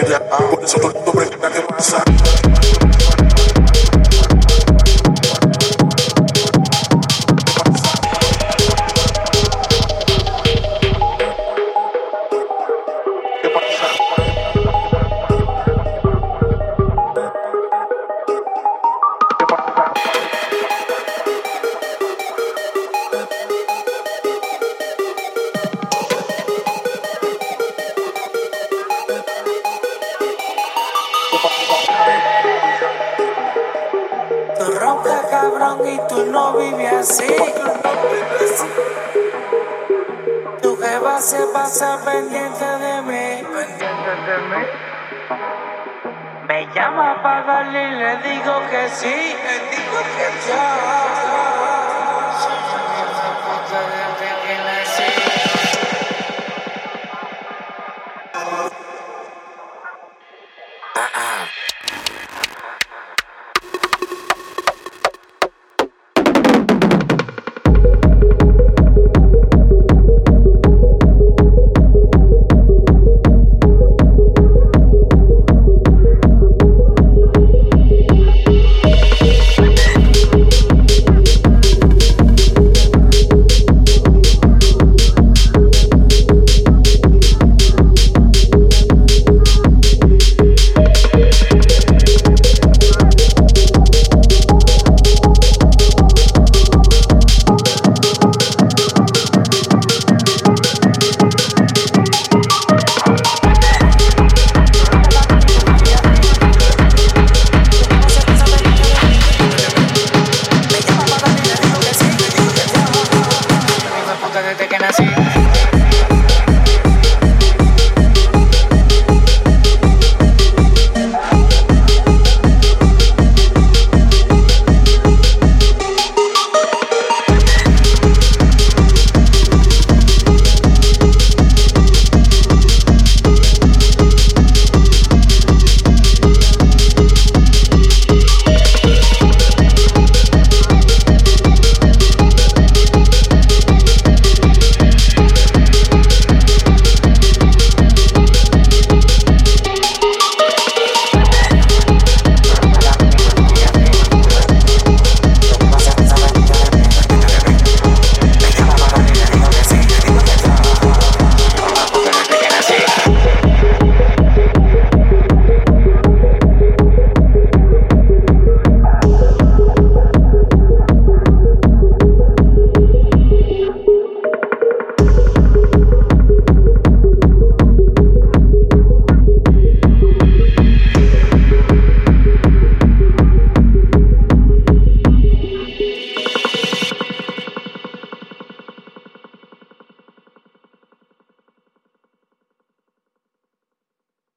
queda. Por eso todo el mundo pregunta qué pasa. y tú no vives así. Tu jeva se pasa pendiente de mí. Pendiente de mí. Me llama para darle y le digo que sí. Le digo que ya. Ah, ah.